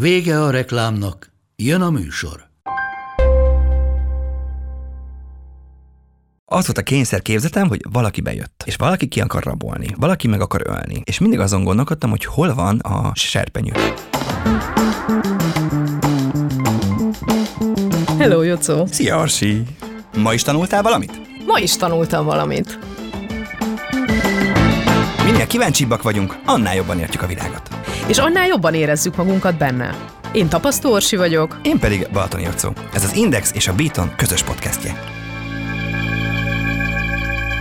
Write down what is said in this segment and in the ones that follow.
Vége a reklámnak, jön a műsor. Az volt a kényszer képzetem, hogy valaki bejött, és valaki ki akar rabolni, valaki meg akar ölni, és mindig azon gondolkodtam, hogy hol van a serpenyő. Hello, Jocó! Szia, Arsi! Ma is tanultál valamit? Ma is tanultam valamit. Minél kíváncsibbak vagyunk, annál jobban értjük a világot. És annál jobban érezzük magunkat benne. Én Tapasztó Orsi vagyok. Én pedig Balatoni Jocó. Ez az Index és a Beaton közös podcastje.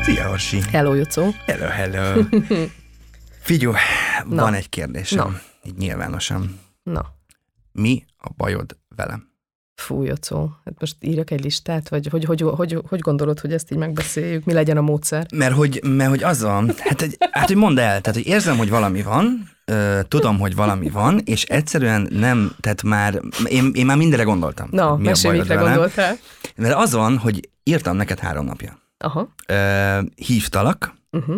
Szia, Orsi! Hello, Jocó! Hello, hello! Figyú, Na. van egy kérdésem, Na. így nyilvánosan. Na, Mi a bajod velem? Fú, Jocó. Hát most írjak egy listát, vagy hogy, hogy, hogy, hogy gondolod, hogy ezt így megbeszéljük? Mi legyen a módszer? Mert hogy, mert hogy az van, hát, hogy, hát hogy mondd el, tehát hogy érzem, hogy valami van, ö, tudom, hogy valami van, és egyszerűen nem, tehát már, én, én már mindenre gondoltam. Na, Mi mesélj, mikre velem. gondoltál? Mert az van, hogy írtam neked három napja. Aha. Ö, hívtalak, Uh-huh.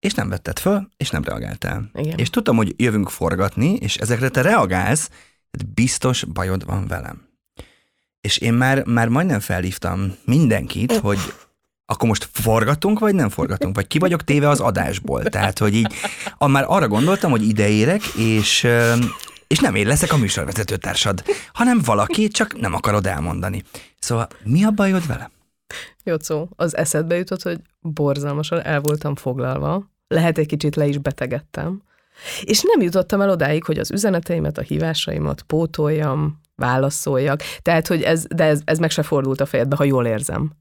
és nem vetted föl, és nem reagáltál. Igen. És tudtam, hogy jövünk forgatni, és ezekre te reagálsz, tehát biztos bajod van velem. És én már, már majdnem felhívtam mindenkit, hogy akkor most forgatunk, vagy nem forgatunk, vagy ki vagyok téve az adásból. Tehát, hogy így a, már arra gondoltam, hogy ideérek, és, és nem én leszek a műsorvezető társad, hanem valaki, csak nem akarod elmondani. Szóval mi a bajod velem? Jocó, az eszedbe jutott, hogy borzalmasan el voltam foglalva, lehet egy kicsit le is betegedtem, és nem jutottam el odáig, hogy az üzeneteimet, a hívásaimat pótoljam, válaszoljak. Tehát, hogy ez, de ez, ez meg se fordult a fejedbe, ha jól érzem.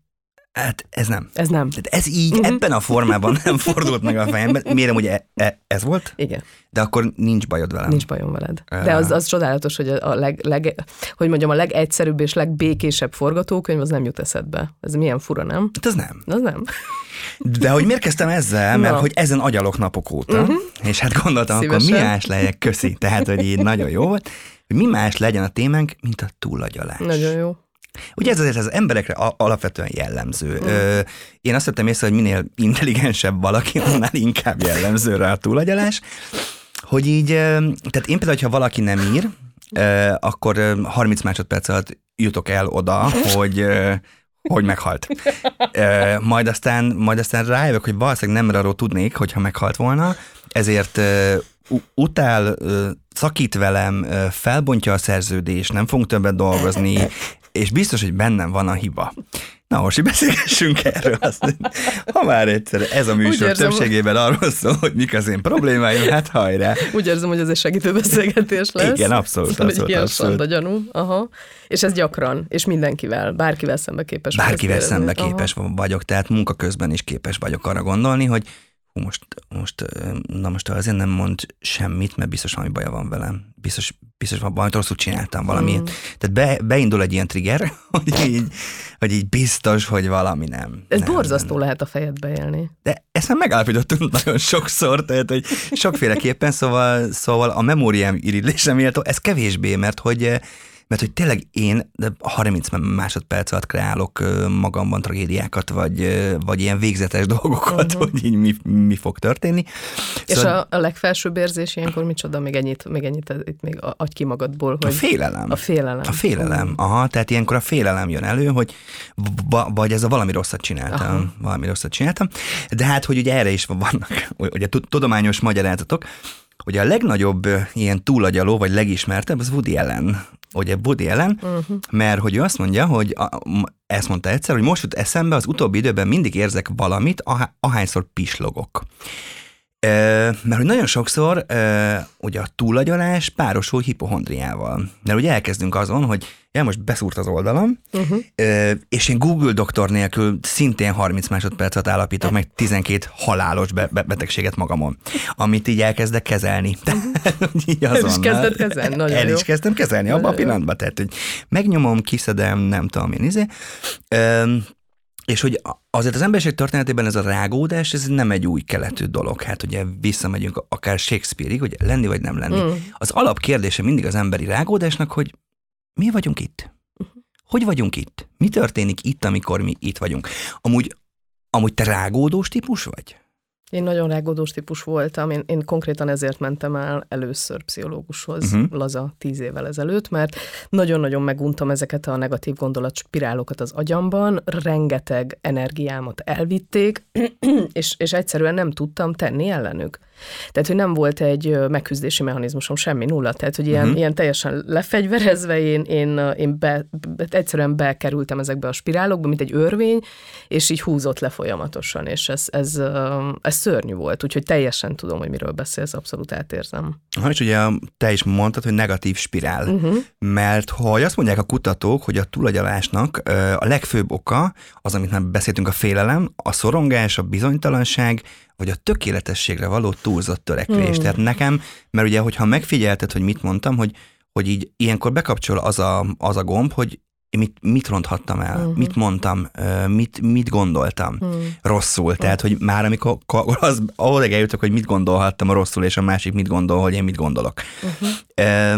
Hát ez nem. Ez nem. Tehát ez így, ebben a formában nem fordult meg a fejemben. Mérem, hogy e, e, ez volt, Igen. de akkor nincs bajod velem. Nincs bajom veled. De az, az csodálatos, hogy a, leg, leg, hogy mondjam, a legegyszerűbb és legbékésebb forgatókönyv az nem jut eszedbe. Ez milyen fura, nem? Hát ez nem. Az nem. De hogy miért kezdtem ezzel? Mert Na. hogy ezen agyalok napok óta, uh-huh. és hát gondoltam, akkor mi Szívesen. más legyek, köszi. Tehát, hogy így nagyon jó volt, hogy mi más legyen a témánk, mint a túlagyalás. Nagyon jó. Ugye ez azért az emberekre alapvetően jellemző. Ö, én azt vettem észre, hogy minél intelligensebb valaki, annál inkább jellemző rá a túlagyalás, hogy így, tehát én például, ha valaki nem ír, akkor ö, 30 másodperc alatt jutok el oda, hogy hogy meghalt. Majd aztán, majd aztán rájövök, hogy valószínűleg nem arról tudnék, hogyha meghalt volna, ezért utál, szakít velem, felbontja a szerződést, nem fogunk többet dolgozni, és biztos, hogy bennem van a hiba. Na most, hogy beszélgessünk erről. Azt, ha már egyszer ez a műsor érzem, többségében arról szól, hogy mik az én problémáim, hát hajrá. Úgy érzem, hogy ez egy segítő beszélgetés lesz. Igen, abszolút, abszolút, egy ilyen abszolút. gyanú. Aha. És ez gyakran, és mindenkivel, bárkivel szembe képes. Bárkivel szembe Aha. képes vagyok, tehát munka közben is képes vagyok arra gondolni, hogy hú, most, most, na most azért nem mond semmit, mert biztos valami baja van velem. Biztos, biztos valamit rosszul csináltam valami. Mm. Tehát be, beindul egy ilyen trigger, hogy így, hogy így biztos, hogy valami nem. Ez nem, borzasztó nem. lehet a fejedbe élni. De ezt már megállapítottunk nagyon sokszor, tehát hogy sokféleképpen, szóval, szóval a memóriám irigylésem méltó, ez kevésbé, mert hogy mert hogy tényleg én de 30 másodperc alatt kreálok magamban tragédiákat, vagy, vagy ilyen végzetes dolgokat, uh-huh. hogy így mi, mi fog történni. És a, a legfelsőbb érzés ilyenkor micsoda? Még ennyit, még ennyit itt még a- adj ki magadból, a hogy félelem. a félelem. A félelem, aha, tehát ilyenkor a félelem jön elő, hogy va- vagy ez a valami rosszat csináltam, Aha. valami rosszat csináltam, de hát, hogy ugye erre is vannak ugye tud- tudományos magyarázatok, hogy a legnagyobb ilyen túlagyaló, vagy legismertebb, az Woody Allen. Ugye Woody Allen, uh-huh. mert hogy ő azt mondja, hogy a, ezt mondta egyszer, hogy most jut eszembe, az utóbbi időben mindig érzek valamit, ahá- ahányszor pislogok. Mert hogy nagyon sokszor ugye a túlagyalás párosul hipohondriával. Mert ugye elkezdünk azon, hogy ja, most beszúrt az oldalam, uh-huh. és én Google doktor nélkül szintén 30 másodpercet állapítok meg 12 halálos be- be- betegséget magamon, amit így elkezdek kezelni. Uh-huh. így el is kezdett kezelni, nagyon El jó. is kezdtem kezelni abban a pillanatban, tehát hogy megnyomom, kiszedem, nem tudom én, izé. És hogy azért az emberiség történetében ez a rágódás, ez nem egy új keletű dolog. Hát ugye visszamegyünk akár Shakespeareig, hogy lenni vagy nem lenni. Mm. Az alapkérdése mindig az emberi rágódásnak, hogy mi vagyunk itt? Uh-huh. Hogy vagyunk itt? Mi történik itt, amikor mi itt vagyunk? Amúgy, amúgy te rágódós típus vagy? Én nagyon rágódós típus voltam, én, én konkrétan ezért mentem el először pszichológushoz, uh-huh. laza tíz évvel ezelőtt, mert nagyon-nagyon meguntam ezeket a negatív gondolatspirálokat az agyamban, rengeteg energiámat elvitték, és, és egyszerűen nem tudtam tenni ellenük. Tehát, hogy nem volt egy megküzdési mechanizmusom, semmi, nulla. Tehát, hogy ilyen, uh-huh. ilyen teljesen lefegyverezve én, én, én be, egyszerűen bekerültem ezekbe a spirálokba, mint egy örvény, és így húzott le folyamatosan, és ez, ez, ez szörnyű volt, úgyhogy teljesen tudom, hogy miről beszélsz, abszolút átérzem. Ha és ugye te is mondtad, hogy negatív spirál, uh-huh. mert ha azt mondják a kutatók, hogy a túlagyalásnak a legfőbb oka, az, amit már beszéltünk, a félelem, a szorongás, a bizonytalanság, vagy a tökéletességre való túlzott törekvés. Hmm. Tehát nekem, mert ugye, hogyha megfigyelted, hogy mit mondtam, hogy, hogy így ilyenkor bekapcsol az a, az a gomb, hogy mit, mit ronthattam el, uh-huh. mit mondtam, mit, mit gondoltam uh-huh. rosszul. Uh-huh. Tehát, hogy már amikor az, ahol eljutok, hogy mit gondolhattam rosszul, és a másik mit gondol, hogy én mit gondolok. Uh-huh. E,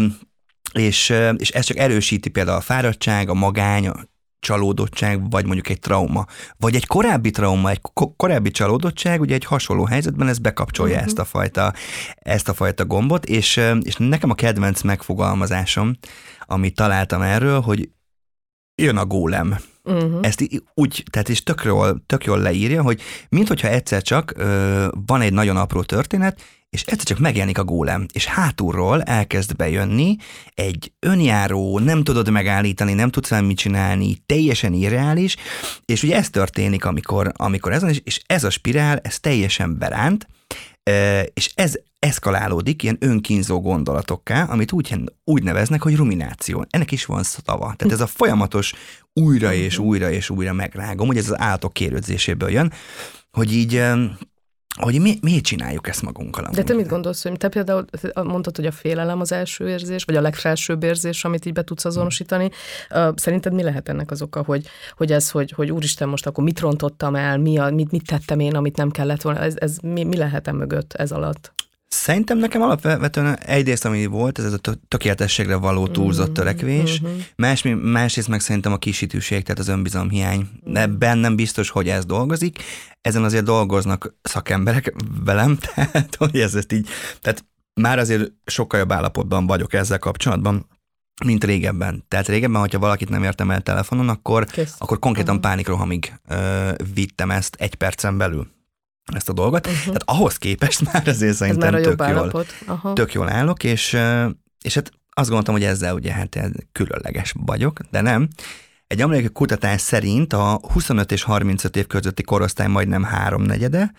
és, és ez csak erősíti például a fáradtság, a magány, csalódottság, vagy mondjuk egy trauma, vagy egy korábbi trauma, egy ko- korábbi csalódottság, ugye egy hasonló helyzetben ez bekapcsolja uh-huh. ezt a fajta, ezt a fajta gombot, és, és nekem a kedvenc megfogalmazásom, amit találtam erről, hogy jön a gólem. Uh-huh. Ezt úgy, tehát is tök jól, tök jól leírja, hogy minthogyha egyszer csak ö, van egy nagyon apró történet, és egyszer csak megjelenik a gólem, és hátulról elkezd bejönni egy önjáró, nem tudod megállítani, nem tudsz vele mit csinálni, teljesen irreális, és ugye ez történik, amikor, amikor ez van, és ez a spirál, ez teljesen beránt, és ez eszkalálódik ilyen önkínzó gondolatokká, amit úgy, úgy neveznek, hogy rumináció. Ennek is van szava. Tehát ez a folyamatos újra és újra és újra megrágom, hogy ez az állatok kérődzéséből jön, hogy így hogy mi, miért csináljuk ezt magunkkal? De te mit gondolsz, hogy te például mondtad, hogy a félelem az első érzés, vagy a legfelsőbb érzés, amit így be tudsz azonosítani. Szerinted mi lehet ennek az oka, hogy, hogy ez, hogy, hogy úristen, most akkor mit rontottam el, mi a, mit, mit tettem én, amit nem kellett volna, ez, ez mi, mi lehet mögött ez alatt? Szerintem nekem alapvetően egyrészt, ami volt, ez a tökéletességre való túlzott mm, törekvés, mm-hmm. Más, másrészt meg szerintem a kisítőség, tehát az önbizalomhiány. Mm. Bennem biztos, hogy ez dolgozik. Ezen azért dolgoznak szakemberek velem, tehát hogy ez ezt így, tehát már azért sokkal jobb állapotban vagyok ezzel kapcsolatban, mint régebben. Tehát régebben, hogyha valakit nem értem el telefonon, akkor, akkor konkrétan uh-huh. pánikrohamig ö, vittem ezt egy percen belül ezt a dolgot. Uh-huh. Tehát ahhoz képest már azért szerintem már tök, jól, Aha. tök jól állok, és, és hát azt gondoltam, hogy ezzel ugye hát különleges vagyok, de nem. Egy amerikai kutatás szerint a 25 és 35 év közötti korosztály majdnem háromnegyede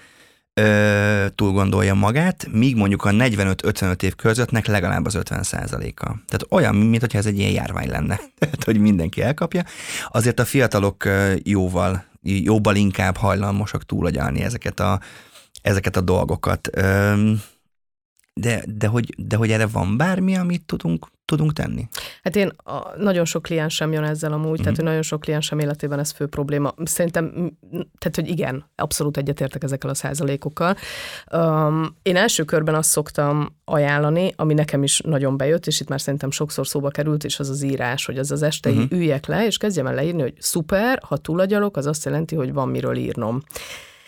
ö, túl gondolja magát, míg mondjuk a 45-55 év közöttnek legalább az 50 százaléka. Tehát olyan, mint ez egy ilyen járvány lenne, tehát hogy mindenki elkapja. Azért a fiatalok jóval jóval inkább hajlamosak túlagyalni ezeket a, ezeket a dolgokat. De, de, hogy, de hogy erre van bármi, amit tudunk, tudunk tenni? Hát én a, nagyon sok kliensem jön ezzel amúgy, mm. tehát mhm. hogy nagyon sok kliensem életében ez fő probléma. Szerintem, tehát hogy igen, abszolút egyetértek ezekkel a százalékokkal. Um, én első körben azt szoktam ajánlani, ami nekem is nagyon bejött, és itt már szerintem sokszor szóba került, és az az írás, hogy az az este uh-huh. üljek le, és kezdjem el leírni, hogy szuper, ha túlagyalok, az azt jelenti, hogy van miről írnom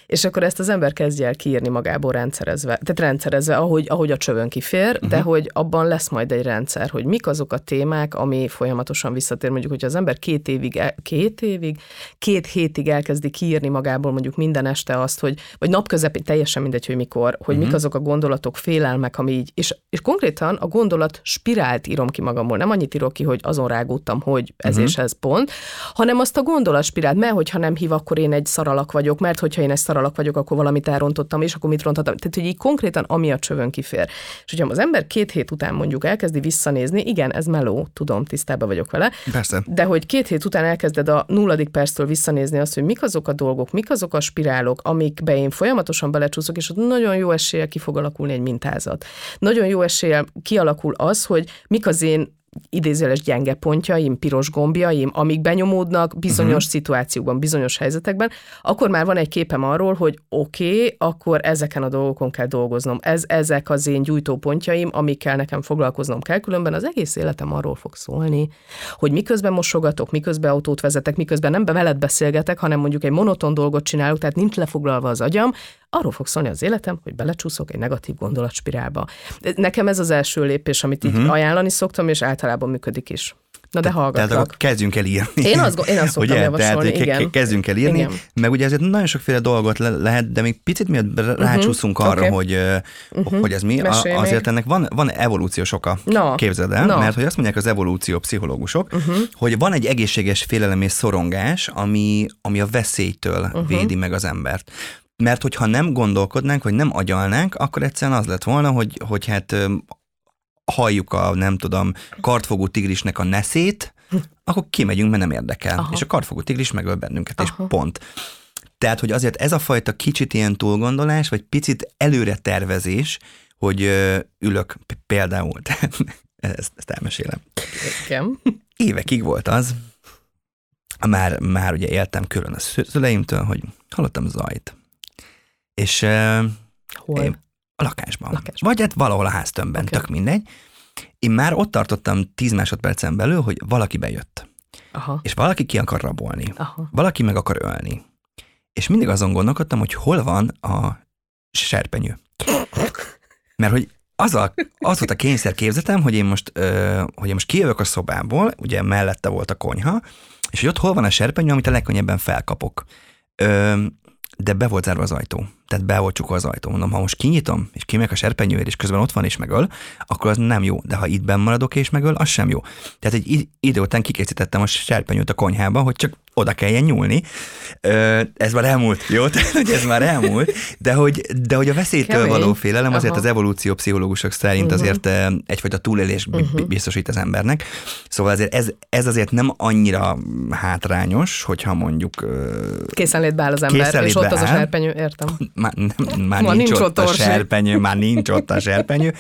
és akkor ezt az ember kezdje el kiírni magából rendszerezve, tehát rendszerezve, ahogy, ahogy a csövön kifér, uh-huh. de mhm. hogy abban lesz majd egy rendszer, hogy mik azok a témák, ami folyamatosan visszatér. Mondjuk, hogyha az ember két évig, el, két évig, két hétig elkezdi kiírni magából mondjuk minden este azt, hogy, vagy napközepén, teljesen mindegy, hogy mikor, hogy uh-huh. mik mhm. azok a gondolatok, félelmek, ami így, és, és konkrétan a gondolat spirált írom ki magamból, nem annyit írok ki, hogy azon rágódtam, hogy ez uh-huh. és ez pont, hanem azt a gondolat spirált, mert hogyha nem hív, akkor én egy szaralak vagyok, mert hogyha én egy szaralak nyaralak vagyok, akkor valamit elrontottam, és akkor mit rontottam. Tehát, hogy így konkrétan ami a csövön kifér. És hogyha az ember két hét után mondjuk elkezdi visszanézni, igen, ez meló, tudom, tisztában vagyok vele. Persze. De hogy két hét után elkezded a nulladik perctől visszanézni azt, hogy mik azok a dolgok, mik azok a spirálok, amikbe én folyamatosan belecsúszok, és ott nagyon jó eséllyel ki fog alakulni egy mintázat. Nagyon jó eséllyel kialakul az, hogy mik az én idézőles gyenge pontjaim, piros gombjaim, amik benyomódnak bizonyos uh-huh. szituációkban, bizonyos helyzetekben, akkor már van egy képem arról, hogy oké, okay, akkor ezeken a dolgokon kell dolgoznom. Ez, ezek az én gyújtópontjaim, amikkel nekem foglalkoznom kell, különben az egész életem arról fog szólni, hogy miközben mosogatok, miközben autót vezetek, miközben nem veled beszélgetek, hanem mondjuk egy monoton dolgot csinálok, tehát nincs lefoglalva az agyam, arról fog szólni az életem, hogy belecsúszok egy negatív gondolatspirálba. Nekem ez az első lépés, amit így uh-huh. ajánlani szoktam, és általában működik is. Na de hallgatlak. Tehát akkor kezdjünk el írni. Én azt, én azt szoktam ugye? javasolni, tehát, igen. Kezdjünk el írni, igen. meg ugye ezért nagyon sokféle dolgot le- lehet, de még picit miatt mhm, rácsúszunk uh-huh. arra, okay. hogy, uh-huh. hogy ez mi. A, azért még. ennek van, van evolúciós oka, no. képzeld el, no. mert hogy azt mondják az evolúció pszichológusok, uh-huh. hogy van egy egészséges félelem és szorongás, ami, ami a veszélytől uh-huh. védi meg az embert. Mert hogyha nem gondolkodnánk, vagy nem agyalnánk, akkor egyszerűen az lett volna, hogy, hogy hát halljuk a, nem tudom, kartfogó tigrisnek a neszét, akkor kimegyünk, mert nem érdekel. Aha. És a kartfogó tigris megöl bennünket, Aha. és pont. Tehát, hogy azért ez a fajta kicsit ilyen túlgondolás, vagy picit előre tervezés, hogy ö, ülök például, ezt, ezt elmesélem. Igen. Évekig volt az, már, már ugye éltem külön a szüleimtől, hogy hallottam zajt. És Hol? Én, a lakásban. lakásban. Vagy hát valahol a háztömbben, okay. tök mindegy. Én már ott tartottam 10 másodpercen belül, hogy valaki bejött. Aha. És valaki ki akar rabolni. Aha. Valaki meg akar ölni. És mindig azon gondolkodtam, hogy hol van a serpenyő. Mert hogy az, a, az volt a kényszer képzetem, hogy én most, ö, hogy én most kijövök a szobából, ugye mellette volt a konyha, és hogy ott hol van a serpenyő, amit a legkönnyebben felkapok. Ö, de be volt zárva az ajtó. Tehát be volt csukva az ajtó. Mondom, ha most kinyitom, és kimegyek a serpenyőért, és közben ott van és megöl, akkor az nem jó. De ha itt benn maradok és megöl, az sem jó. Tehát egy idő után kikészítettem a serpenyőt a konyhába, hogy csak oda kelljen nyúlni. Ez már elmúlt, jó? Tehát, hogy ez már elmúlt, de hogy, de hogy a veszélytől Kemény. való félelem azért Aha. az evolúció pszichológusok szerint uh-huh. azért egyfajta túlélés uh-huh. biztosít az embernek. Szóval azért ez, ez azért nem annyira hátrányos, hogyha mondjuk... Készenlétbe beáll az ember, és ott az a serpenyő, értem. Már, nem, már nincs, nincs ott, ott a serpenyő, már nincs ott a serpenyő,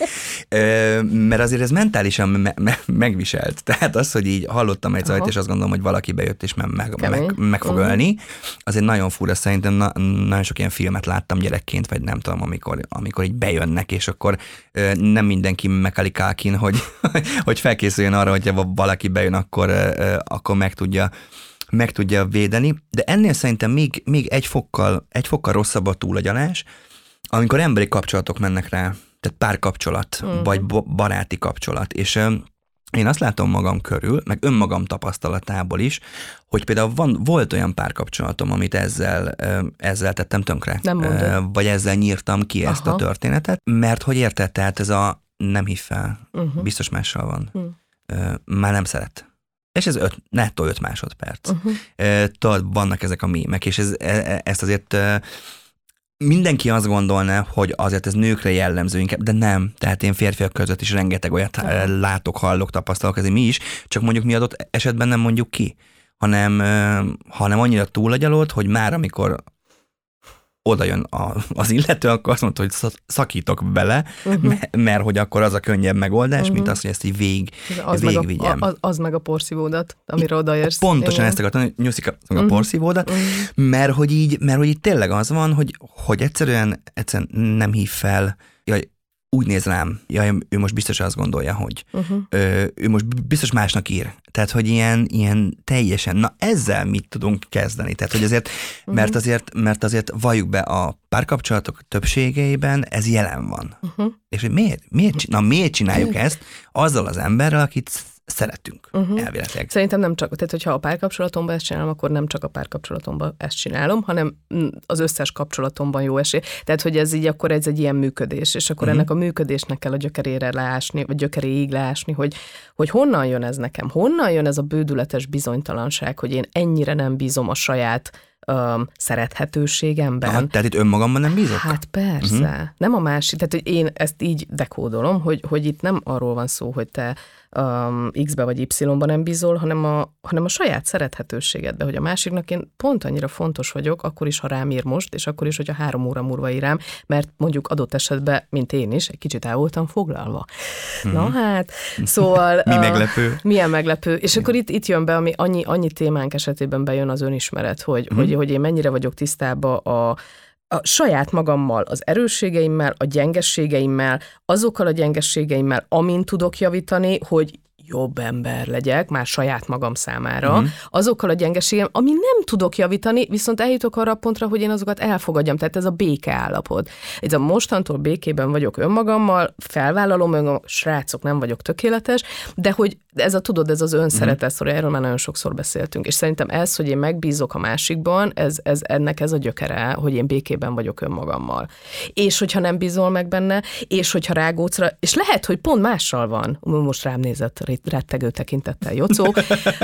mert azért ez mentálisan me- me- megviselt. Tehát az, hogy így hallottam egy zajt, és azt gondolom, hogy valaki bejött, és meg, meg, meg, meg fog uh-huh. ölni, azért nagyon fura, szerintem na, nagyon sok ilyen filmet láttam gyerekként, vagy nem tudom, amikor, amikor így bejönnek, és akkor nem mindenki mekalikákin, hogy, hogy felkészüljön arra, hogyha valaki bejön, akkor, akkor meg tudja meg tudja védeni, de ennél szerintem még, még egy, fokkal, egy fokkal rosszabb a túlagyalás, amikor emberi kapcsolatok mennek rá, tehát párkapcsolat, uh-huh. vagy baráti kapcsolat, és én azt látom magam körül, meg önmagam tapasztalatából is, hogy például van, volt olyan párkapcsolatom, amit ezzel, ezzel tettem tönkre. Nem mondod. Vagy ezzel nyírtam ki Aha. ezt a történetet, mert hogy érted, tehát ez a nem hisz fel, uh-huh. biztos mással van. Uh-huh. Már nem szeret. És ez öt, nettó öt másodperc. Uh-huh. Tudod, vannak ezek a mémek, és ez, e, e, ezt azért mindenki azt gondolná, hogy azért ez nőkre jellemző inkább, de nem. Tehát én férfiak között is rengeteg olyat uh-huh. látok, hallok, tapasztalok, ez mi is, csak mondjuk mi adott esetben nem mondjuk ki, hanem, hanem annyira túlagyalott, hogy már amikor oda jön a, az illető, akkor azt mondta, hogy szakítok bele, uh-huh. mert, mert hogy akkor az a könnyebb megoldás, uh-huh. mint az, hogy ezt így vég, az végigvigyem. Meg a, az, az meg a porszívódat, amire odaérsz. Pontosan Igen. ezt akartam, hogy nyuszik a, a uh-huh. porszívódat, uh-huh. mert, hogy így, mert hogy így tényleg az van, hogy, hogy egyszerűen, egyszerűen nem hív fel, jaj, úgy néz rám, jaj, ő most biztos azt gondolja, hogy uh-huh. ő, ő most biztos másnak ír. Tehát, hogy ilyen, ilyen teljesen, na ezzel mit tudunk kezdeni? Tehát, hogy azért, uh-huh. mert azért, mert azért valljuk be a párkapcsolatok többségeiben ez jelen van. Uh-huh. És hogy miért, miért, na, miért csináljuk ezt azzal az emberrel, akit szeretünk uh-huh. elvileg. Szerintem nem csak, tehát hogyha a párkapcsolatomban ezt csinálom, akkor nem csak a párkapcsolatomban ezt csinálom, hanem az összes kapcsolatomban jó esély. Tehát, hogy ez így akkor ez egy ilyen működés, és akkor uh-huh. ennek a működésnek kell a gyökerére leásni, vagy gyökeréig leásni, hogy, hogy honnan jön ez nekem, honnan jön ez a bődületes bizonytalanság, hogy én ennyire nem bízom a saját um, szerethetőségemben. Aha, tehát itt önmagamban nem bízok? Hát persze. Uh-huh. Nem a másik. Tehát, hogy én ezt így dekódolom, hogy, hogy itt nem arról van szó, hogy te um, X-be vagy Y-ba nem bízol, hanem a, hanem a saját szerethetőségedbe, hogy a másiknak én pont annyira fontos vagyok, akkor is, ha rám ír most, és akkor is, hogyha három óra múlva ír rám, mert mondjuk adott esetben, mint én is, egy kicsit el voltam foglalva. Mm. Na hát, szóval... Mi uh, meglepő. Milyen meglepő. És akkor itt, itt jön be, ami annyi, annyi témánk esetében bejön az önismeret, hogy, mm. hogy, hogy én mennyire vagyok tisztában a, a saját magammal, az erősségeimmel, a gyengességeimmel, azokkal a gyengességeimmel, amin tudok javítani, hogy jobb ember legyek, már saját magam számára, uh-huh. azokkal a gyengeségem, ami nem tudok javítani, viszont eljutok arra a pontra, hogy én azokat elfogadjam. Tehát ez a béke állapot. Ez a mostantól békében vagyok önmagammal, felvállalom önmagam, srácok, nem vagyok tökéletes, de hogy ez a tudod, ez az önszeretet, uh-huh. erről már nagyon sokszor beszéltünk, és szerintem ez, hogy én megbízok a másikban, ez, ez ennek ez a gyökere, hogy én békében vagyok önmagammal. És hogyha nem bízol meg benne, és hogyha rágócra, és lehet, hogy pont mással van, most rám nézett rettegő tekintettel Jocó,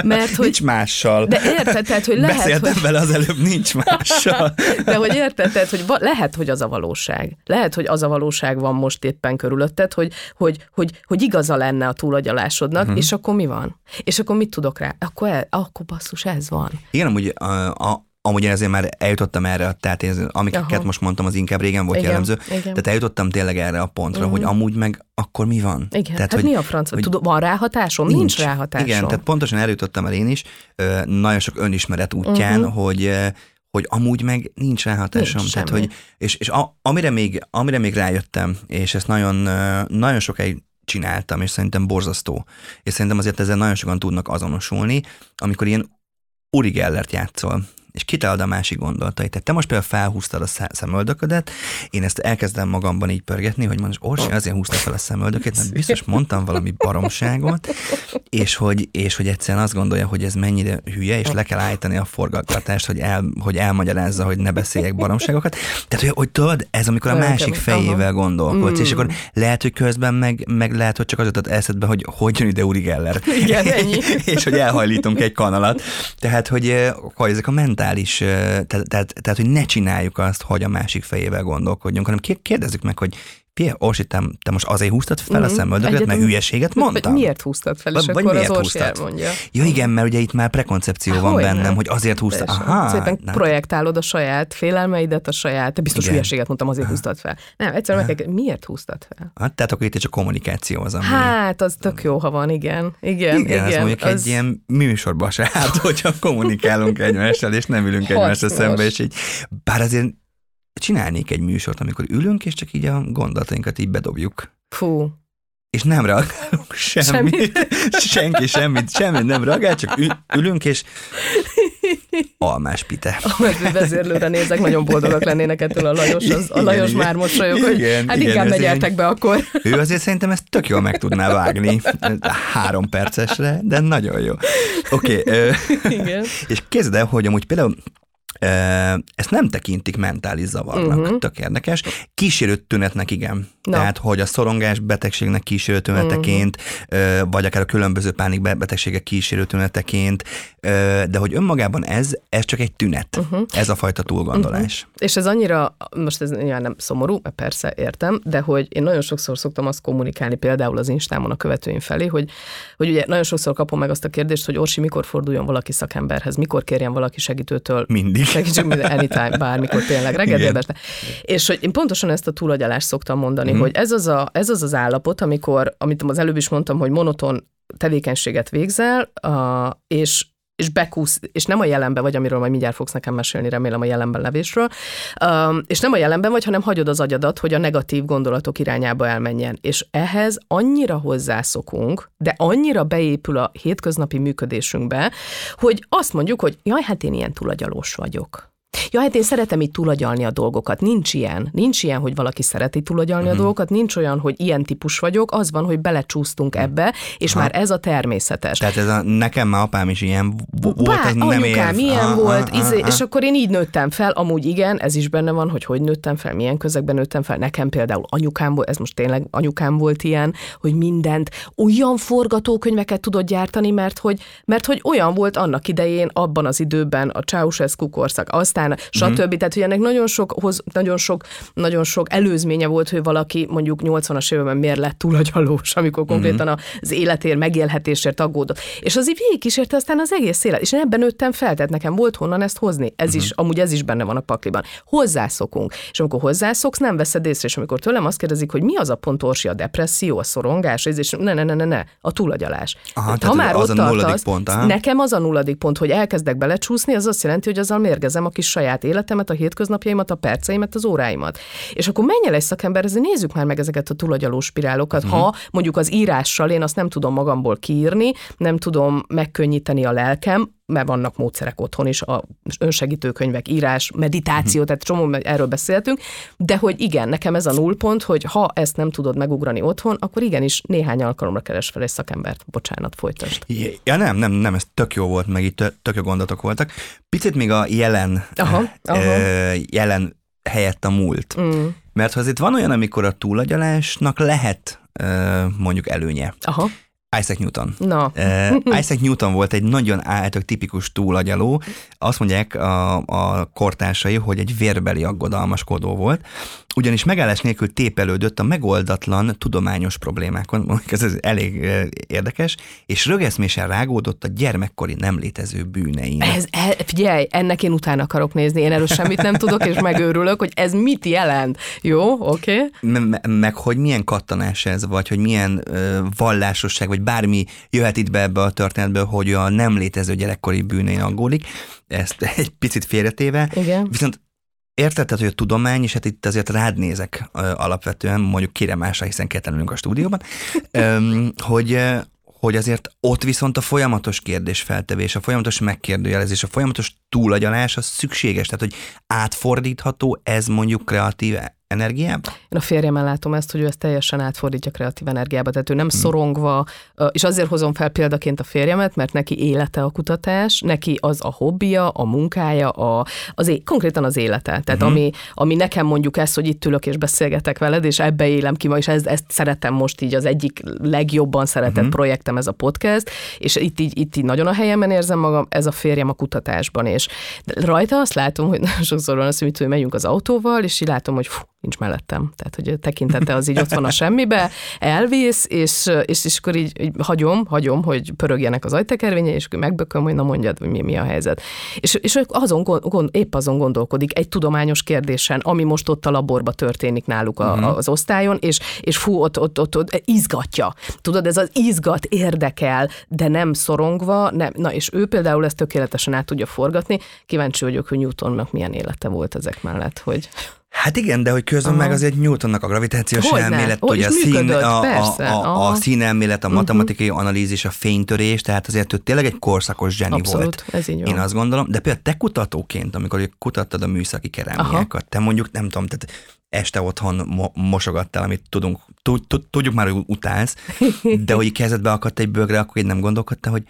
mert hogy... Nincs mással. De érted, tehát, hogy lehet, Beszéltem hogy... vele az előbb, nincs mással. De hogy érted, tehát, hogy lehet, hogy az a valóság. Lehet, hogy az a valóság van most éppen körülötted, hogy, hogy, hogy, hogy igaza lenne a túlagyalásodnak, uh-huh. és akkor mi van? És akkor mit tudok rá? Akkor, el, akkor basszus, ez van. Igen, amúgy a, a, amúgy én ezért már eljutottam erre, tehát én, amiket Aha. most mondtam, az inkább régen volt igen, jellemző, igen. tehát eljutottam tényleg erre a pontra, uh-huh. hogy amúgy meg akkor mi van? Igen, tehát, hát hogy, mi a franc? Hogy Tudom, van ráhatásom? Nincs, nincs ráhatásom. Igen, tehát pontosan eljutottam el én is, nagyon sok önismeret útján, uh-huh. hogy hogy amúgy meg nincs ráhatásom. Nincs tehát, hogy, és és a, amire, még, amire még rájöttem, és ezt nagyon, nagyon sokáig csináltam, és szerintem borzasztó. És szerintem azért ezzel nagyon sokan tudnak azonosulni, amikor ilyen Uri Gellert játszol és kitalálod a másik gondolatait. Tehát te most például felhúztad a szemöldöködet, én ezt elkezdem magamban így pörgetni, hogy mondjuk Orsi azért húzta fel a szemöldökét, mert biztos mondtam valami baromságot, és hogy, és hogy egyszerűen azt gondolja, hogy ez mennyire hülye, és le kell állítani a forgatgatást, hogy, el, hogy elmagyarázza, hogy ne beszéljek baromságokat. Tehát, hogy, hogy tudod, ez amikor a másik fejével gondolkodsz, és mm. akkor lehet, hogy közben meg, meg lehet, hogy csak az jutott eszedbe, hogy hogy jön ide Uri Geller. Igen, ennyi. és hogy elhajlítunk egy kanalat. Tehát, hogy, eh, hogy ezek a mentál mentális, tehát, tehát, tehát, hogy ne csináljuk azt, hogy a másik fejével gondolkodjunk, hanem kérdezzük meg, hogy Pia, Orsi, te, te most azért húztad fel mm-hmm. a szemöldököt, mert hülyeséget mondtam? Miért húztad fel, és vagy akkor az Orsi elmondja. Ja igen, mert ugye itt már prekoncepció Há, van bennem, nem? hogy azért húztad. Aha, Szépen nem. projektálod a saját félelmeidet, a saját, te biztos igen. hülyeséget mondtam, azért húztad fel. Nem, egyszerűen meg kell, miért húztad fel? Hát, tehát akkor itt csak kommunikáció az, ami... Hát, az tök jó, ha van, igen. Igen, igen. igen az mondjuk az... egy ilyen műsorban se hát, hogyha kommunikálunk egymással, és nem ülünk egymással szembe, és így, bár azért csinálnék egy műsort, amikor ülünk, és csak így a gondolatainkat így bedobjuk. Fú. És nem reagálunk semmit. semmit. Senki semmit, semmit nem reagál, csak ülünk, és almás pite. Almás vezérlőre nézek, nagyon boldogak lennének ettől a Lajos, az, a Lajos igen, már mosolyog, hogy igen, hát igen, inkább megyeltek be akkor. Ő azért szerintem ezt tök jól meg tudná vágni, három percesre, de nagyon jó. Oké, okay, és kezd el, hogy amúgy például ezt nem tekintik mentális zavarnak. Uh-huh. Tök érdekes. Kísérő tünetnek igen. No. Tehát, hogy a szorongás betegségnek kísérő tüneteként, uh-huh. vagy akár a különböző pánik betegségek kísérő tüneteként, de hogy önmagában ez, ez csak egy tünet. Uh-huh. Ez a fajta túlgondolás. Uh-huh. És ez annyira, most ez nyilván nem szomorú, persze értem, de hogy én nagyon sokszor szoktam azt kommunikálni, például az Instámon a követőim felé, hogy, hogy ugye nagyon sokszor kapom meg azt a kérdést, hogy Orsi, mikor forduljon valaki szakemberhez, mikor kérjen valaki segítőtől. Mindig minden anytime, bármikor tényleg, reggel. És hogy én pontosan ezt a túlagyalást szoktam mondani, mm. hogy ez az, a, ez az az állapot, amikor, amit az előbb is mondtam, hogy monoton tevékenységet végzel, uh, és és bekúsz, és nem a jelenben vagy, amiről majd mindjárt fogsz nekem mesélni, remélem a jelenben levésről, um, és nem a jelenben vagy, hanem hagyod az agyadat, hogy a negatív gondolatok irányába elmenjen. És ehhez annyira hozzászokunk, de annyira beépül a hétköznapi működésünkbe, hogy azt mondjuk, hogy jaj, hát én ilyen túlagyalós vagyok. Ja, hát én szeretem itt túlagyalni a dolgokat. Nincs ilyen. Nincs ilyen, hogy valaki szereti túlagyalni uh-huh. a dolgokat. Nincs olyan, hogy ilyen típus vagyok. Az van, hogy belecsúsztunk ebbe, és Aha. már ez a természetes. Tehát ez a, nekem már apám is ilyen volt, Bá, az nem anyukám ér. ilyen ah, volt, ah, izé, ah, és akkor én így nőttem fel. Amúgy igen, ez is benne van, hogy hogy nőttem fel, milyen közegben nőttem fel. Nekem például anyukám volt, ez most tényleg anyukám volt ilyen, hogy mindent olyan forgatókönyveket tudott gyártani, mert hogy, mert hogy olyan volt annak idején, abban az időben a Ceausescu korszak, aztán stb. Mm-hmm. Tehát, hogy ennek nagyon sok, hoz, nagyon, sok, nagyon sok előzménye volt, hogy valaki mondjuk 80-as években miért lett túlagyalós, amikor mhm. konkrétan mm-hmm. az életért, megélhetésért aggódott. És az így végigkísérte aztán az egész élet. És én ebben nőttem fel, tehát nekem volt honnan ezt hozni. Ez mm-hmm. is, amúgy ez is benne van a pakliban. Hozzászokunk. És amikor hozzászoksz, nem veszed észre, és amikor tőlem azt kérdezik, hogy mi az a pont orsi, a depresszió, a szorongás, és ne, ne, ne, ne, ne, a túlagyalás. Aha, ha már az ott a tartasz, pont, aha. nekem az a nulladik pont, hogy elkezdek belecsúszni, az azt jelenti, hogy azzal mérgezem a kis saját életemet, a hétköznapjaimat, a perceimet, az óráimat. És akkor menj el egy szakember, ezért nézzük már meg ezeket a túlagyaló spirálokat. Uh-huh. Ha mondjuk az írással én azt nem tudom magamból kiírni, nem tudom megkönnyíteni a lelkem, mert vannak módszerek otthon is, a önsegítőkönyvek, írás, meditáció, tehát csomó, erről beszéltünk, de hogy igen, nekem ez a nullpont, hogy ha ezt nem tudod megugrani otthon, akkor igenis néhány alkalomra keres fel egy szakembert. Bocsánat, folytasd. Ja nem, nem, nem, ez tök jó volt, meg itt tök jó gondolatok voltak. Picit még a jelen, aha, aha. jelen helyett a múlt. Mm. Mert ha azért van olyan, amikor a túlagyalásnak lehet mondjuk előnye. Aha. Isaac Newton. No. Uh, Isaac Newton volt egy nagyon által tipikus túlagyaló. Azt mondják a, a kortársai, hogy egy vérbeli aggodalmaskodó volt, ugyanis megállás nélkül tépelődött a megoldatlan tudományos problémákon, ez, ez elég érdekes, és rögeszmésen rágódott a gyermekkori nem létező bűnein. Ez, e, figyelj, ennek én utána akarok nézni, én erről semmit nem tudok, és megőrülök, hogy ez mit jelent. Jó, oké? Okay. Me- meg hogy milyen kattanás ez, vagy hogy milyen ö, vallásosság, vagy bármi jöhet itt be ebbe a történetbe, hogy a nem létező gyerekkori bűnein aggódik, ezt egy picit félretéve. Igen. Viszont Érted, hogy a tudomány, és hát itt azért rád nézek alapvetően, mondjuk kire másra, hiszen ketten a stúdióban, hogy, hogy azért ott viszont a folyamatos kérdésfeltevés, a folyamatos megkérdőjelezés, a folyamatos túlagyalás az szükséges, tehát hogy átfordítható ez mondjuk kreatív energiába? Én a férjemben látom ezt, hogy ő ezt teljesen átfordítja kreatív energiába, tehát ő nem hmm. szorongva, és azért hozom fel példaként a férjemet, mert neki élete a kutatás, neki az a hobbija, a munkája, a, az é- konkrétan az élete. Tehát hmm. ami, ami nekem mondjuk ez, hogy itt ülök és beszélgetek veled, és ebbe élem ki ma, és ezt, ezt szeretem most így az egyik legjobban szeretett hmm. projektem ez a podcast, és itt így, itt így nagyon a helyemen érzem magam, ez a férjem a kutatásban, és rajta azt látom, hogy nagyon sokszor van az, hogy megyünk az autóval, és így látom, hogy fú, nincs mellettem. Tehát, hogy tekintete az így ott van a semmibe, elvész, és, és, és akkor így, így hagyom, hagyom, hogy pörögjenek az ajtekervénye, és akkor megbököm, hogy na mondjad, hogy mi, mi a helyzet. És, és azon, gond, épp azon gondolkodik egy tudományos kérdésen, ami most ott a laborba történik náluk a, uh-huh. az osztályon, és, és fú, ott, ott, ott, ott izgatja. Tudod, ez az izgat, érdekel, de nem szorongva, nem. Na, és ő például ezt tökéletesen át tudja forgatni. Kíváncsi vagyok, hogy Newtonnak milyen élete volt ezek mellett, hogy Hát igen, de hogy közben Aha. meg azért Newtonnak a gravitációs Hogyne? elmélet, hogy a, szín, a, a, a, a színelmélet, a mhm. matematikai uh-huh. analízis, a fénytörés, tehát azért ő tényleg egy korszakos zseni Abszolút, volt. ez így van. Én azt gondolom, de például te kutatóként, amikor kutattad a műszaki kerámiákat, te mondjuk, nem tudom, tehát este otthon mo- mosogattál, amit tudunk, tudjuk már, hogy utálsz, de hogy kezdetbe akadt egy bögre, akkor én nem gondolkodtál, hogy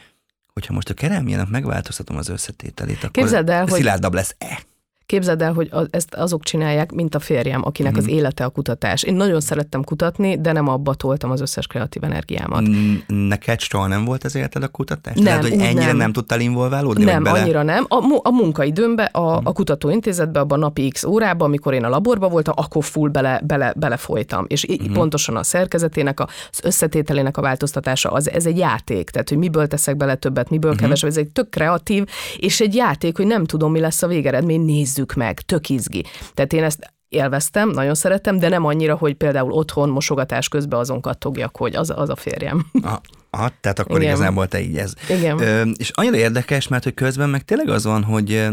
hogyha most a kerámiának megváltoztatom az összetételét, akkor Képzeld el, szilárdabb hogy... lesz-e? Képzeld el, hogy ezt azok csinálják, mint a férjem, akinek mm. az mhm. élete a kutatás. Én nagyon szerettem kutatni, de nem abba toltam az összes kreatív energiámat. Neked soha nem volt az életed a kutatás? Nem, hogy ennyire nem, nem tudtál involválódni? Nem, bele? annyira nem. A, a munkaidőmben, a, mhm. a kutatóintézetben, abban a napi x órában, amikor én a laborban voltam, akkor full bele, bele, belefolytam. És mm. pontosan a szerkezetének, az összetételének a változtatása, az, ez egy játék. Tehát, hogy miből teszek bele többet, miből mm. kevesebbet, ez egy tök kreatív, és egy játék, hogy nem tudom, mi lesz a végeredmény, nézz nézzük meg, tök izgi. Tehát én ezt élveztem, nagyon szerettem, de nem annyira, hogy például otthon mosogatás közben azon kattogjak, hogy az, az a férjem. Aha, aha tehát akkor Igen. igazából te így ez. Igen. Ö, és annyira érdekes, mert hogy közben meg tényleg az van, hogy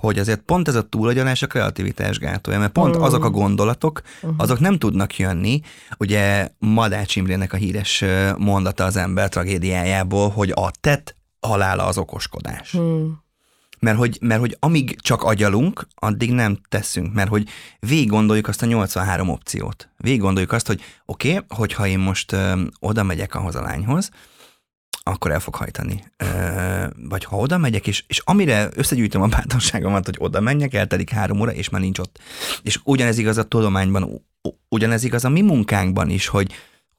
hogy azért pont ez a túlagyalás a kreativitás gátolja, mert pont mm. azok a gondolatok, uh-huh. azok nem tudnak jönni. Ugye Madács Imrének a híres mondata az ember tragédiájából, hogy a tett halála az okoskodás. Mm Mert hogy, mert hogy amíg csak agyalunk, addig nem teszünk, mert hogy végig gondoljuk azt a 83 opciót. Végig gondoljuk azt, hogy oké, okay, hogyha én most ö, oda megyek ahhoz a lányhoz, akkor el fog hajtani. Ö, vagy ha oda megyek, és, és amire összegyűjtöm a bátorságomat, hogy oda menjek, eltelik három óra, és már nincs ott. És ugyanez igaz a tudományban, ugyanez igaz a mi munkánkban is, hogy,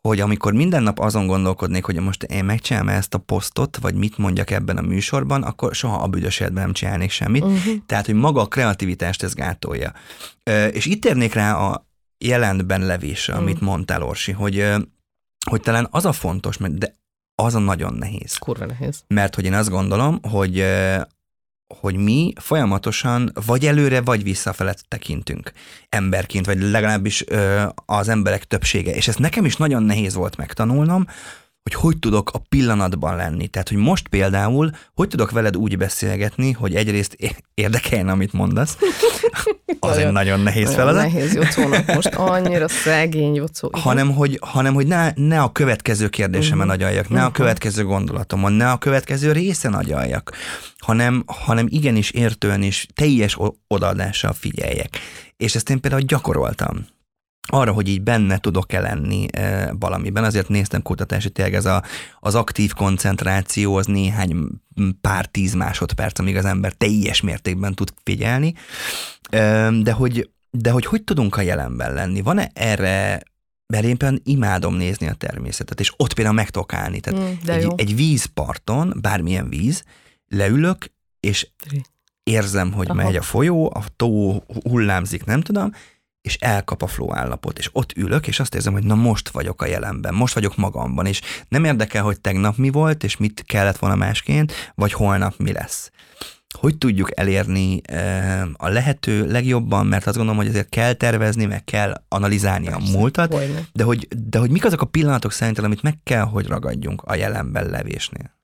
hogy amikor minden nap azon gondolkodnék, hogy most én megcsinálom ezt a posztot, vagy mit mondjak ebben a műsorban, akkor soha a büdös életben nem csinálnék semmit. Uh-huh. Tehát, hogy maga a kreativitást ez gátolja. És itt érnék rá a jelentben levésre, uh-huh. amit mondtál, Orsi, hogy, hogy talán az a fontos, de az a nagyon nehéz. Kurva nehéz. Mert hogy én azt gondolom, hogy hogy mi folyamatosan vagy előre, vagy visszafele tekintünk emberként, vagy legalábbis ö, az emberek többsége. És ezt nekem is nagyon nehéz volt megtanulnom, hogy hogy tudok a pillanatban lenni. Tehát, hogy most például, hogy tudok veled úgy beszélgetni, hogy egyrészt érdekeljen, amit mondasz. Az egy nagyon nehéz nagyon feladat. nehéz Jocónak most, annyira szegény Jocó. Hanem, hogy, hanem, hogy ne, ne a következő kérdésemen uh-huh. agyaljak, ne uh-huh. a mhm. következő gondolatomon, ne a következő részen agyaljak, hanem, hanem igenis értően és teljes odaadással figyeljek. És ezt én például gyakoroltam arra, hogy így benne tudok-e lenni e, valamiben. Azért néztem kutatási tényleg ez a, az aktív koncentráció, az néhány pár tíz másodperc, amíg az ember teljes mértékben tud figyelni. E, de hogy, de hogy hogy tudunk a jelenben lenni? Van-e erre mert én például imádom nézni a természetet, és ott például meg tudok állni. Tehát mm, egy, egy vízparton, bármilyen víz, leülök, és érzem, hogy Aha. megy a folyó, a tó hullámzik, nem tudom, és elkap a flow állapot, és ott ülök, és azt érzem, hogy na most vagyok a jelenben, most vagyok magamban, és nem érdekel, hogy tegnap mi volt, és mit kellett volna másként, vagy holnap mi lesz. Hogy tudjuk elérni a lehető legjobban, mert azt gondolom, hogy azért kell tervezni, meg kell analizálni Persze, a múltat, de hogy, de hogy mik azok a pillanatok szerintem, amit meg kell, hogy ragadjunk a jelenben levésnél?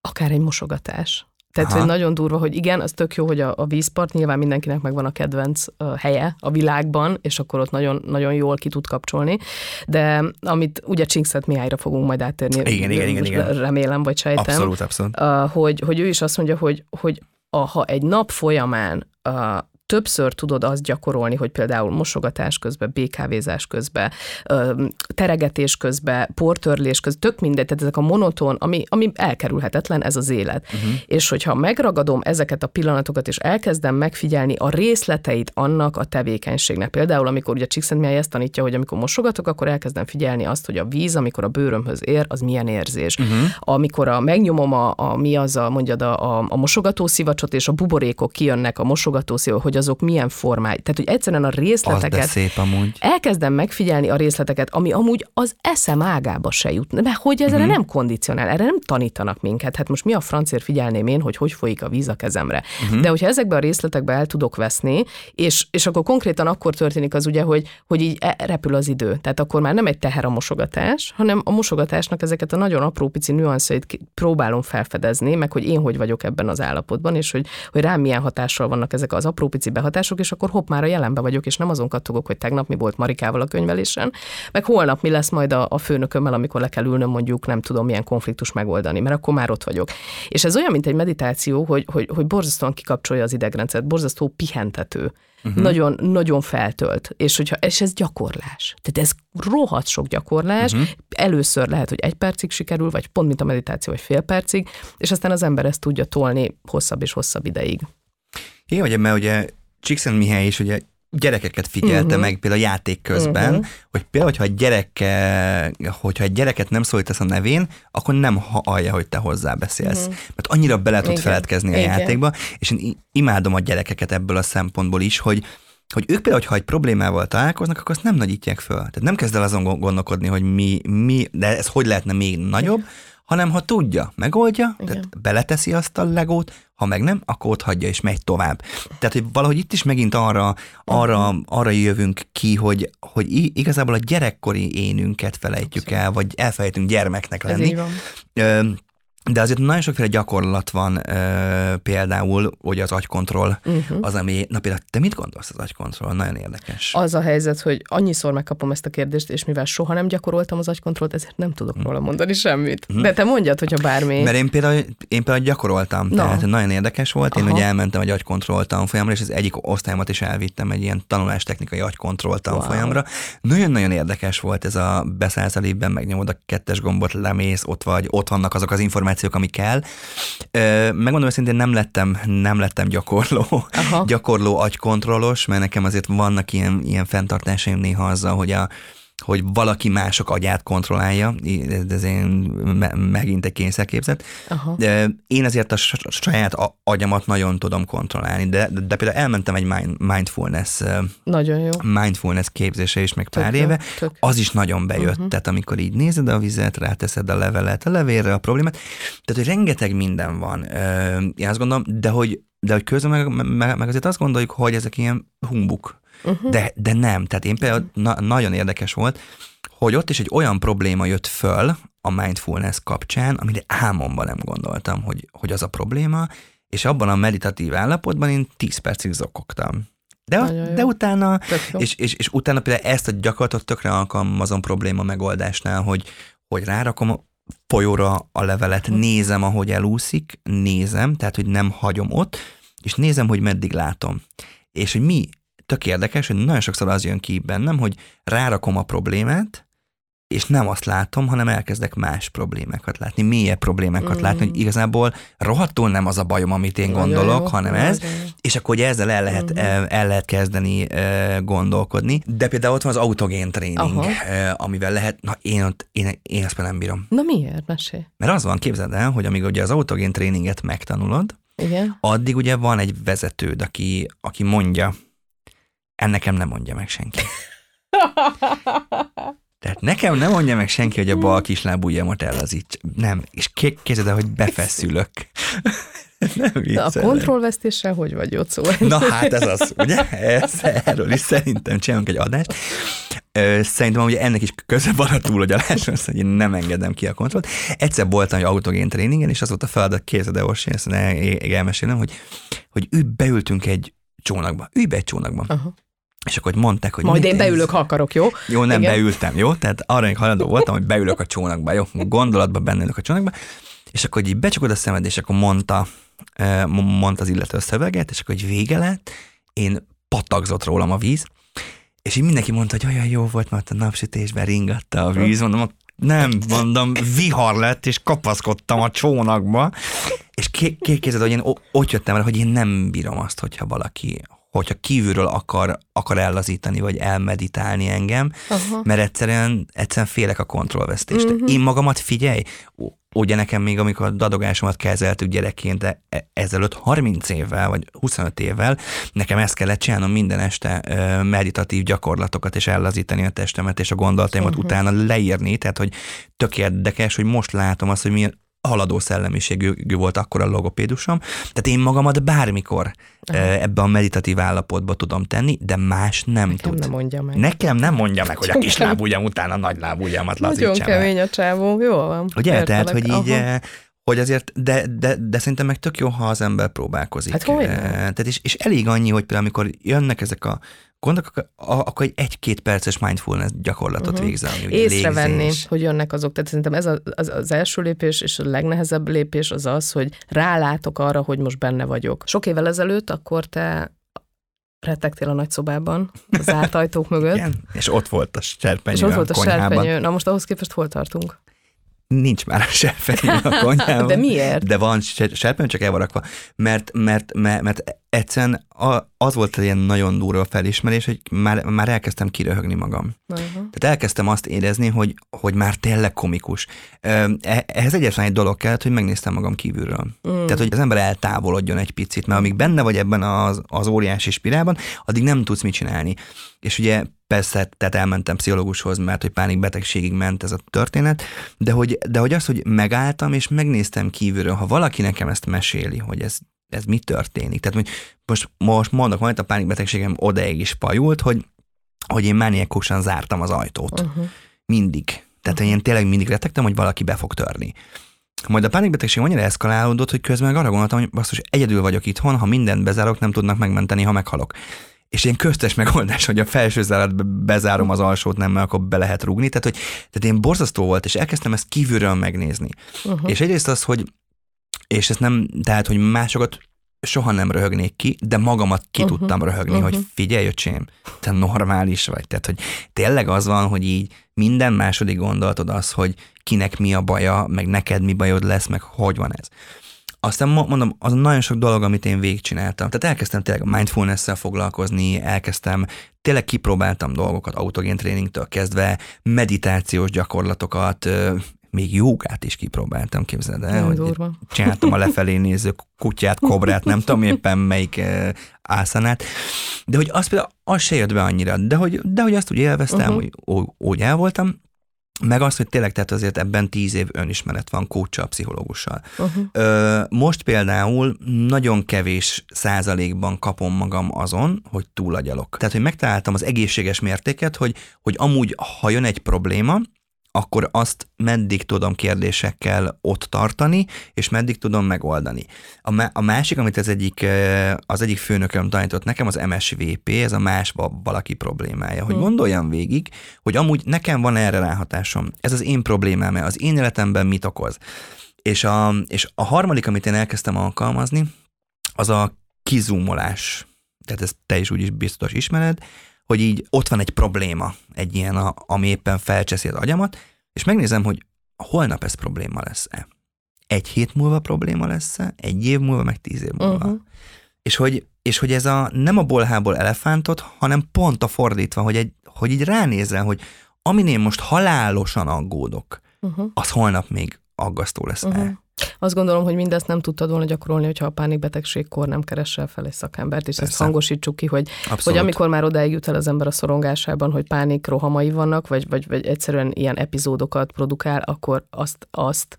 Akár egy mosogatás tehát, Aha. hogy nagyon durva, hogy igen, az tök jó, hogy a, a vízpart, nyilván mindenkinek megvan a kedvenc uh, helye a világban, és akkor ott nagyon, nagyon jól ki tud kapcsolni, de amit ugye Csinkszet Mihályra fogunk majd átérni, igen, igen, igen, igen. remélem, vagy sejtem. Abszolút, abszolút. Hogy, hogy ő is azt mondja, hogy, hogy a, ha egy nap folyamán uh, többször tudod azt gyakorolni, hogy például mosogatás közben, békávézás közben, teregetés közben, portörlés közben, tök mindegy, tehát ezek a monoton, ami, ami elkerülhetetlen, ez az élet. Uh-huh. És hogyha megragadom ezeket a pillanatokat, és elkezdem megfigyelni a részleteit annak a tevékenységnek. Például, amikor ugye Csíkszentmihály ezt tanítja, hogy amikor mosogatok, akkor elkezdem figyelni azt, hogy a víz, amikor a bőrömhöz ér, az milyen érzés. Uh-huh. Amikor a, megnyomom a, a mi az a, mondjad, a, a, a mosogató szivacsot, és a buborékok kijönnek a mosogató szivacsot, hogy azok milyen formái. Tehát, hogy egyszerűen a részleteket... Az szép amúgy. Elkezdem megfigyelni a részleteket, ami amúgy az eszem ágába se jut. Mert hogy ez uh-huh. nem kondicionál, erre nem tanítanak minket. Hát most mi a francér figyelném én, hogy hogy folyik a víz a kezemre. Uh-huh. De hogyha ezekbe a részletekbe el tudok veszni, és, és akkor konkrétan akkor történik az ugye, hogy, hogy így e, repül az idő. Tehát akkor már nem egy teher a mosogatás, hanem a mosogatásnak ezeket a nagyon apró pici nüanszait próbálom felfedezni, meg hogy én hogy vagyok ebben az állapotban, és hogy, hogy rám milyen hatással vannak ezek az apró pici behatások, és akkor hopp, már a jelenbe vagyok, és nem azon kattogok, hogy tegnap mi volt Marikával a könyvelésen, meg holnap mi lesz majd a, a főnökömmel, amikor le kell ülnöm mondjuk, nem tudom milyen konfliktus megoldani, mert akkor már ott vagyok. És ez olyan, mint egy meditáció, hogy, hogy, hogy borzasztóan kikapcsolja az idegrendszert, borzasztó pihentető. Uh-huh. Nagyon, nagyon feltölt. És, hogyha, és ez gyakorlás. Tehát ez rohadt sok gyakorlás. Uh-huh. Először lehet, hogy egy percig sikerül, vagy pont mint a meditáció, vagy fél percig, és aztán az ember ezt tudja tolni hosszabb és hosszabb ideig. Igen, ugye, mert ugye Csíkszent Mihály is ugye gyerekeket figyelte uh-huh. meg például a játék közben, uh-huh. hogy például, hogyha, egy gyereke, hogyha egy gyereket nem szólítasz a nevén, akkor nem hallja, hogy te hozzá beszélsz. Uh-huh. Mert annyira bele tud Igen. feledkezni a Igen. játékba, és én imádom a gyerekeket ebből a szempontból is, hogy hogy ők például, ha egy problémával találkoznak, akkor azt nem nagyítják föl. Tehát nem kezd el azon gondolkodni, hogy mi, mi de ez hogy lehetne még nagyobb, hanem ha tudja, megoldja, Igen. tehát beleteszi azt a legót, ha meg nem, akkor ott hagyja és megy tovább. Tehát, hogy valahogy itt is megint arra, arra, arra jövünk ki, hogy, hogy igazából a gyerekkori énünket felejtjük el, vagy elfelejtünk gyermeknek lenni. De azért nagyon sokféle gyakorlat van, ö, például, hogy az agykontroll, uh-huh. az, ami, na például te mit gondolsz az agykontroll? Nagyon érdekes. Az a helyzet, hogy annyiszor megkapom ezt a kérdést, és mivel soha nem gyakoroltam az agykontrollt, ezért nem tudok róla mondani semmit. Uh-huh. De te mondjad, hogyha bármi. Mert én például, én például gyakoroltam, no. tehát nagyon érdekes volt. Én Aha. ugye elmentem egy agykontroll tanfolyamra, és az egyik osztályomat is elvittem egy ilyen tanulástechnikai agykontroll tanfolyamra. Wow. Nagyon-nagyon érdekes volt ez a beszállsz a megnyomod a kettes gombot, lemész, ott vagy, ott vannak azok az információk, információk, ami kell. Megmondom őszintén, nem lettem, nem lettem gyakorló, Aha. gyakorló agykontrollos, mert nekem azért vannak ilyen, ilyen fenntartásaim néha azzal, hogy a, hogy valaki mások agyát kontrollálja, ez én megint egy kényszerképzet. Aha. De én azért a saját agyamat nagyon tudom kontrollálni, de, de például elmentem egy mindfulness nagyon jó. mindfulness képzése is meg pár tök éve, jó, az is nagyon bejött, uh-huh. tehát amikor így nézed a vizet, ráteszed a levelet, a levélre a problémát, tehát hogy rengeteg minden van, én azt gondolom, de hogy de hogy közben meg, meg, meg azért azt gondoljuk, hogy ezek ilyen humbuk uh-huh. de, de nem. Tehát én például na, nagyon érdekes volt, hogy ott is egy olyan probléma jött föl a mindfulness kapcsán, amire álmomban nem gondoltam, hogy, hogy az a probléma, és abban a meditatív állapotban én 10 percig zokogtam. De, de utána, és, és, és utána például ezt a gyakorlatot tökre alkalmazom probléma megoldásnál, hogy, hogy rárakom folyóra a levelet, hm. nézem, ahogy elúszik, nézem, tehát, hogy nem hagyom ott, és nézem, hogy meddig látom. És hogy mi tök érdekes, hogy nagyon sokszor az jön ki bennem, hogy rárakom a problémát, és nem azt látom, hanem elkezdek más problémákat látni, mélyebb problémákat mm. látni, hogy igazából rohadtul nem az a bajom, amit én gondolok, jó, hanem ez, jó. és akkor ugye ezzel el lehet, mm. el, lehet kezdeni gondolkodni. De például ott van az autogén tréning, Aha. amivel lehet, na én, ott, én, én ezt már nem bírom. Na miért? Mesélj. Mert az van, képzeld el, hogy amíg ugye az autogén tréninget megtanulod, igen. addig ugye van egy vezetőd, aki, aki mondja, ennekem nem mondja meg senki. Tehát nekem nem mondja meg senki, hogy a bal kislábujjamat ellazíts. Nem, és kézed, hogy befeszülök. nem De a kontrollvesztéssel hogy vagy, Jocó? Na hát ez az, ugye? Ez, erről is szerintem csinálunk egy adást. Szerintem ugye ennek is köze van a túlagyaláshoz, hogy én nem engedem ki a kontrollt. Egyszer voltam egy autogén tréningen, és az volt a feladat, kézed, Orsi, ezt elmesélem, hogy, hogy beültünk egy csónakba. Ülj be egy csónakba. Aha. És akkor mondták, hogy... Majd én beülök, ha akarok, jó? Jó, nem Igen. beültem, jó? Tehát arra még hajlandó voltam, hogy beülök a csónakba, jó? Gondolatban benne ülök a csónakba. És akkor így becsukod a szemed, és akkor mondta, mondta az illető a szöveget, és akkor egy vége lett, én patagzott rólam a víz, és így mindenki mondta, hogy olyan jó volt, mert a napsütésben ringatta a víz, mondom, nem, mondom, vihar lett, és kapaszkodtam a csónakba, és kékezed, hogy én ott jöttem el, hogy én nem bírom azt, hogyha valaki hogyha kívülről akar, akar ellazítani, vagy elmeditálni engem, uh-huh. mert egyszerűen, egyszerűen félek a kontrollvesztést. Uh-huh. Én magamat figyelj, ugye nekem még, amikor a dadogásomat kezeltük gyerekként e, e, ezelőtt 30 évvel, vagy 25 évvel, nekem ezt kellett csinálnom minden este meditatív gyakorlatokat, és ellazítani a testemet, és a gondolataimat uh-huh. utána leírni, tehát hogy tök érdekes, hogy most látom azt, hogy milyen haladó szellemiségű volt akkor a logopédusom. Tehát én magamat bármikor Aha. ebbe a meditatív állapotba tudom tenni, de más nem Nekem tud. nem mondja meg. Nekem nem mondja meg, hogy a kis lábujjam után a nagy lábujjamat lazítsam Nagyon kemény a csávó, jó van. Ugye, tehát, hogy így, Aha. Hogy azért, de, de, de szerintem meg tök jó, ha az ember próbálkozik. Hát hogy? Tehát és, és elég annyi, hogy például amikor jönnek ezek a gondolok, akkor egy egy-két perces mindfulness gyakorlatot uh-huh. végzel. Ami Észrevenni, légzés. hogy jönnek azok. Tehát szerintem ez az, az első lépés, és a legnehezebb lépés az az, hogy rálátok arra, hogy most benne vagyok. Sok évvel ezelőtt akkor te rettegtél a nagyszobában, a zárt ajtók mögött. Igen, és ott volt a serpenyő És ott volt a, a serpenyő. Na most ahhoz képest hol tartunk? Nincs már a serpenyő a konyhában. De miért? De van serpenyő, csak el van rakva. Mert, mert, mert, mert egyszerűen az volt egy ilyen nagyon durva felismerés, hogy már, már elkezdtem kiröhögni magam. Uh-huh. Tehát elkezdtem azt érezni, hogy, hogy már tényleg komikus. E, ehhez egyetlen egy dolog kellett, hogy megnéztem magam kívülről. Mm. Tehát, hogy az ember eltávolodjon egy picit, mert amíg benne vagy ebben az, az óriási spirálban, addig nem tudsz mit csinálni. És ugye persze, tehát elmentem pszichológushoz, mert hogy pánikbetegségig ment ez a történet, de hogy, de hogy az, hogy megálltam és megnéztem kívülről, ha valaki nekem ezt meséli, hogy ez ez mi történik. Tehát hogy most, most mondok majd, a pánikbetegségem odaig is pajult, hogy, hogy én mániákusan zártam az ajtót. Uh-huh. Mindig. Tehát uh-huh. én tényleg mindig rettegtem, hogy valaki be fog törni. Majd a pánikbetegség annyira eszkalálódott, hogy közben meg arra gondoltam, hogy basszus, egyedül vagyok itthon, ha mindent bezárok, nem tudnak megmenteni, ha meghalok. És ilyen köztes megoldás, hogy a felső zárat bezárom az alsót, nem, mert akkor be lehet rúgni. Tehát, hogy, tehát én borzasztó volt, és elkezdtem ezt kívülről megnézni. Uh-huh. És egyrészt az, hogy és ez nem, tehát, hogy másokat soha nem röhögnék ki, de magamat ki uh-huh. tudtam röhögni, uh-huh. hogy figyelj, öcsém, te normális vagy. Tehát, hogy tényleg az van, hogy így minden második gondolatod az, hogy kinek mi a baja, meg neked mi bajod lesz, meg hogy van ez. Aztán mondom, az nagyon sok dolog, amit én végigcsináltam. Tehát elkezdtem tényleg mindfulness-szel foglalkozni, elkezdtem, tényleg kipróbáltam dolgokat autogén tréningtől kezdve, meditációs gyakorlatokat, még jogát is kipróbáltam, képzeld el, hogy durva. csináltam a lefelé néző kutyát, kobrát, nem tudom éppen melyik ászanát, de hogy az például az se jött be annyira, de hogy, de hogy azt úgy élveztem, uh-huh. hogy úgy el voltam, meg azt, hogy tényleg tehát azért ebben tíz év önismeret van kócsal, pszichológussal. Uh-huh. Ö, most például nagyon kevés százalékban kapom magam azon, hogy túlagyalok. Tehát, hogy megtaláltam az egészséges mértéket, hogy, hogy amúgy, ha jön egy probléma, akkor azt meddig tudom kérdésekkel ott tartani, és meddig tudom megoldani. A, má- a másik, amit az egyik, az egyik főnököm tanított nekem, az MSVP, ez a más valaki problémája, hogy hmm. gondoljam végig, hogy amúgy nekem van erre ráhatásom. Ez az én problémám, az én életemben mit okoz. És a, és a harmadik, amit én elkezdtem alkalmazni, az a kizumolás. Tehát ezt te is úgyis biztos ismered, hogy így ott van egy probléma, egy ilyen, a, ami éppen felcseszi az agyamat, és megnézem, hogy holnap ez probléma lesz-e. Egy hét múlva probléma lesz-e, egy év múlva, meg tíz év múlva. Uh-huh. És hogy, és hogy ez a nem a bolhából elefántot, hanem pont a fordítva, hogy, egy, hogy így ránézzel, hogy amin én most halálosan aggódok, uh-huh. az holnap még aggasztó lesz-e. Uh-huh. Azt gondolom, hogy mindezt nem tudtad volna gyakorolni, hogyha a pánikbetegségkor nem keresel fel egy szakembert, és Persze. ezt hangosítsuk ki, hogy, hogy amikor már odáig jut el az ember a szorongásában, hogy pánik rohamai vannak, vagy, vagy, vagy egyszerűen ilyen epizódokat produkál, akkor azt, azt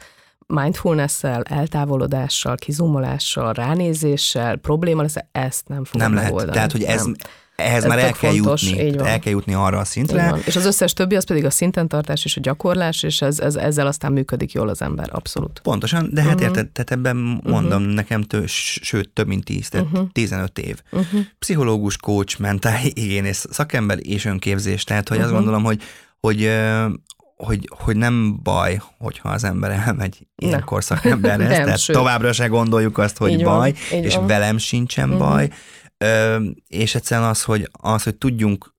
mindfulness-szel, eltávolodással, kizumolással, ránézéssel, probléma lesz, ezt nem fogom Nem lehet. Tehát, hogy ez, nem ehhez Ez már el kell, fontos, jutni, el kell jutni arra a szintre. És az összes többi az pedig a szinten tartás és a gyakorlás, és ez, ez, ezzel aztán működik jól az ember, abszolút. Pontosan, de hát uh-huh. érted, tehát ebben mondom uh-huh. nekem, tő, sőt, több mint 10, tehát uh-huh. 15 év. Uh-huh. Pszichológus, coach, mentálhigiénész, szakember és önképzés, tehát hogy uh-huh. azt gondolom, hogy, hogy hogy, hogy nem baj, hogyha az ember elmegy ilyenkor szakemberhez, tehát sőt. továbbra se gondoljuk azt, hogy így baj, van, és van. velem sincsen uh-huh. baj, és egyszerűen az, hogy, az, hogy tudjunk,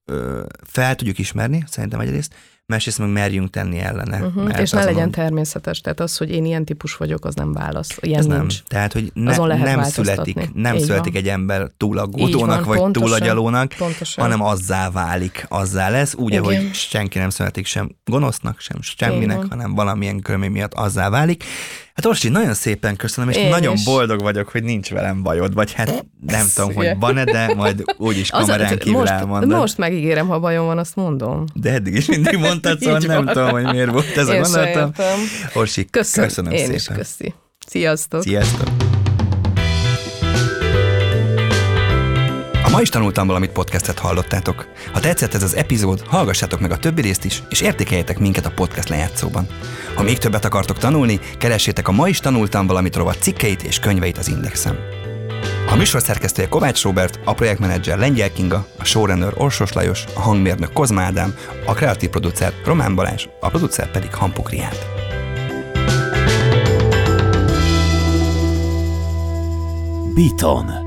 fel tudjuk ismerni, szerintem egyrészt, másrészt meg merjünk tenni ellene. Uh-huh. És ne legyen legyen természetes, tehát az, hogy én ilyen típus vagyok, az nem válasz. Ilyen nincs. nem. Tehát, hogy ne, nem születik, nem Így születik van. egy ember túlaggódónak, vagy pontosan, túlagyalónak, pontosan. hanem azzá válik, azzá lesz, úgy, Igen. ahogy senki nem születik sem gonosznak, sem semminek, hanem valamilyen körülmény miatt azzá válik. Hát Orsi, nagyon szépen köszönöm, és Én nagyon is. boldog vagyok, hogy nincs velem bajod, vagy hát nem Szia. tudom, hogy van-e, de majd úgyis kamerán az, kívül most, elmondod. Most megígérem, ha bajom van, azt mondom. De eddig is mindig mondtad, szóval nem van. tudom, hogy miért volt ez a gondolatom. Orsi, köszönöm, köszönöm Én szépen. Is köszi. Sziasztok. Sziasztok. Ma is tanultam valamit podcastet hallottátok. Ha tetszett ez az epizód, hallgassátok meg a többi részt is, és értékeljetek minket a podcast lejátszóban. Ha még többet akartok tanulni, keressétek a Ma is tanultam valamit rovat cikkeit és könyveit az Indexen. A műsor szerkesztője Kovács Robert, a projektmenedzser Lengyel Kinga, a showrunner Orsos Lajos, a hangmérnök Kozma Ádám, a kreatív producer Román Balázs, a producer pedig Hampuk Riát. Beaton